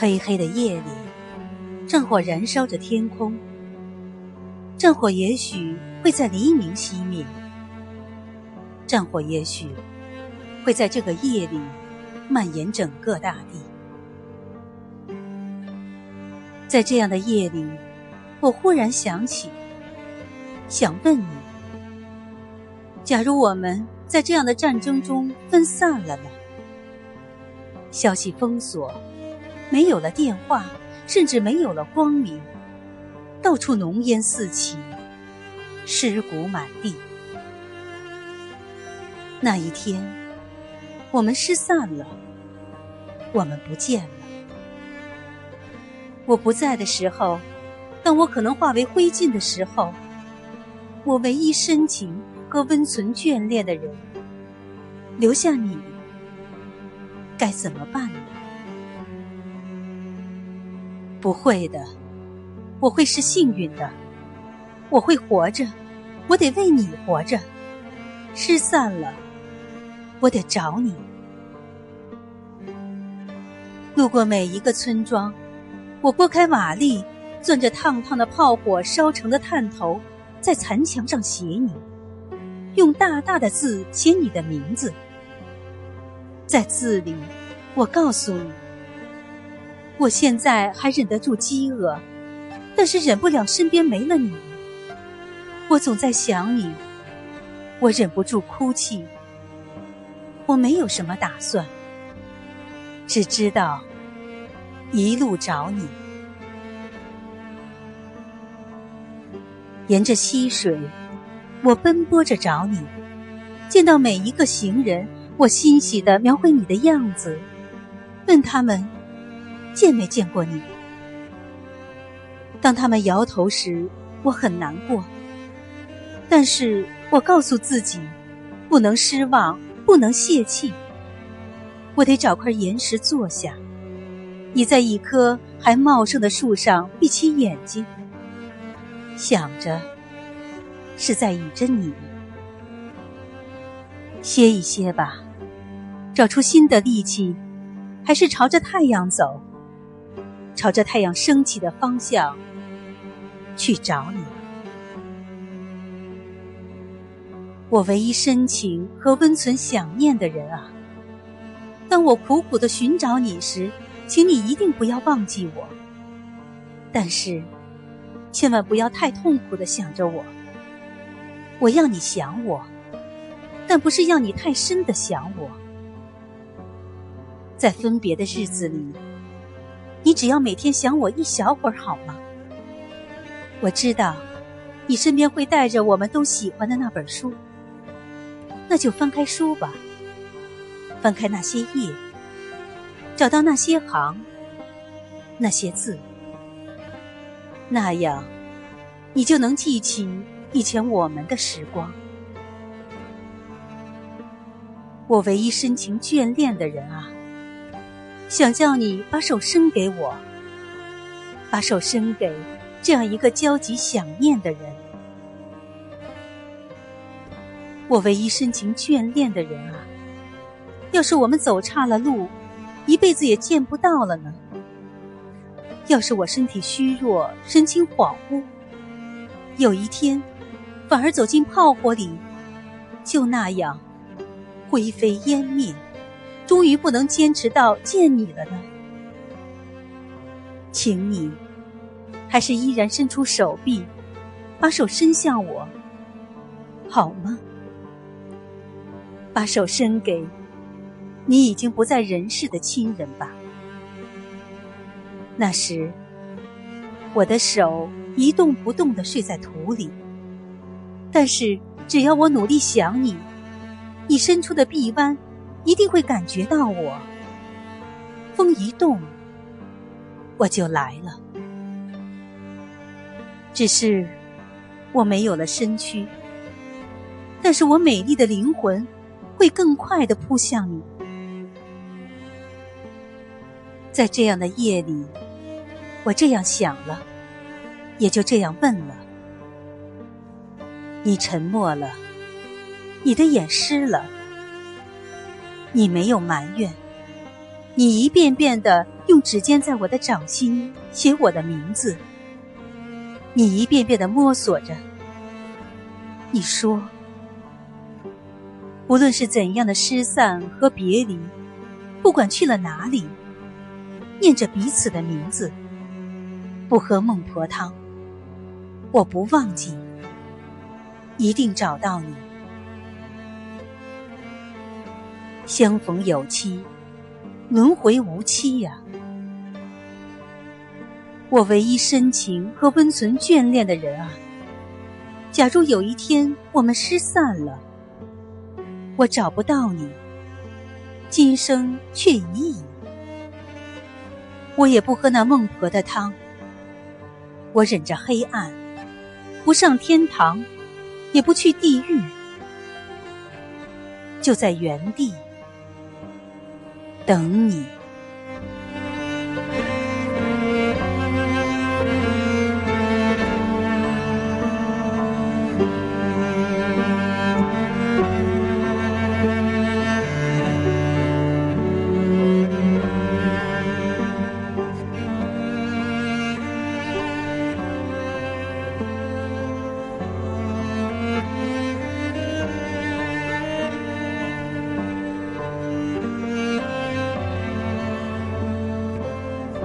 黑黑的夜里，战火燃烧着天空。战火也许会在黎明熄灭，战火也许会在这个夜里蔓延整个大地。在这样的夜里，我忽然想起，想问你：假如我们在这样的战争中分散了呢？消息封锁。没有了电话，甚至没有了光明，到处浓烟四起，尸骨满地。那一天，我们失散了，我们不见了。我不在的时候，当我可能化为灰烬的时候，我唯一深情和温存眷恋的人，留下你，该怎么办呢？不会的，我会是幸运的，我会活着，我得为你活着。失散了，我得找你。路过每一个村庄，我拨开瓦砾，攥着烫烫的炮火烧成的炭头，在残墙上写你，用大大的字写你的名字。在字里，我告诉你。我现在还忍得住饥饿，但是忍不了身边没了你。我总在想你，我忍不住哭泣。我没有什么打算，只知道一路找你。沿着溪水，我奔波着找你。见到每一个行人，我欣喜的描绘你的样子，问他们。见没见过你？当他们摇头时，我很难过。但是我告诉自己，不能失望，不能泄气。我得找块岩石坐下，倚在一棵还茂盛的树上，闭起眼睛，想着是在倚着你。歇一歇吧，找出新的力气，还是朝着太阳走。朝着太阳升起的方向去找你，我唯一深情和温存想念的人啊！当我苦苦的寻找你时，请你一定不要忘记我。但是，千万不要太痛苦的想着我。我要你想我，但不是要你太深的想我。在分别的日子里。你只要每天想我一小会儿好吗？我知道，你身边会带着我们都喜欢的那本书，那就翻开书吧，翻开那些页，找到那些行，那些字，那样，你就能记起以前我们的时光。我唯一深情眷恋的人啊！想叫你把手伸给我，把手伸给这样一个焦急想念的人。我唯一深情眷恋的人啊！要是我们走岔了路，一辈子也见不到了呢？要是我身体虚弱，神情恍惚，有一天反而走进炮火里，就那样灰飞烟灭。终于不能坚持到见你了呢，请你还是依然伸出手臂，把手伸向我，好吗？把手伸给你已经不在人世的亲人吧。那时，我的手一动不动的睡在土里，但是只要我努力想你，你伸出的臂弯。一定会感觉到我，风一动，我就来了。只是我没有了身躯，但是我美丽的灵魂会更快的扑向你。在这样的夜里，我这样想了，也就这样问了。你沉默了，你的眼湿了。你没有埋怨，你一遍遍的用指尖在我的掌心写我的名字。你一遍遍的摸索着。你说，无论是怎样的失散和别离，不管去了哪里，念着彼此的名字，不喝孟婆汤，我不忘记，一定找到你。相逢有期，轮回无期呀！我唯一深情和温存眷恋的人啊！假如有一天我们失散了，我找不到你，今生却已矣。我也不喝那孟婆的汤，我忍着黑暗，不上天堂，也不去地狱，就在原地。等你。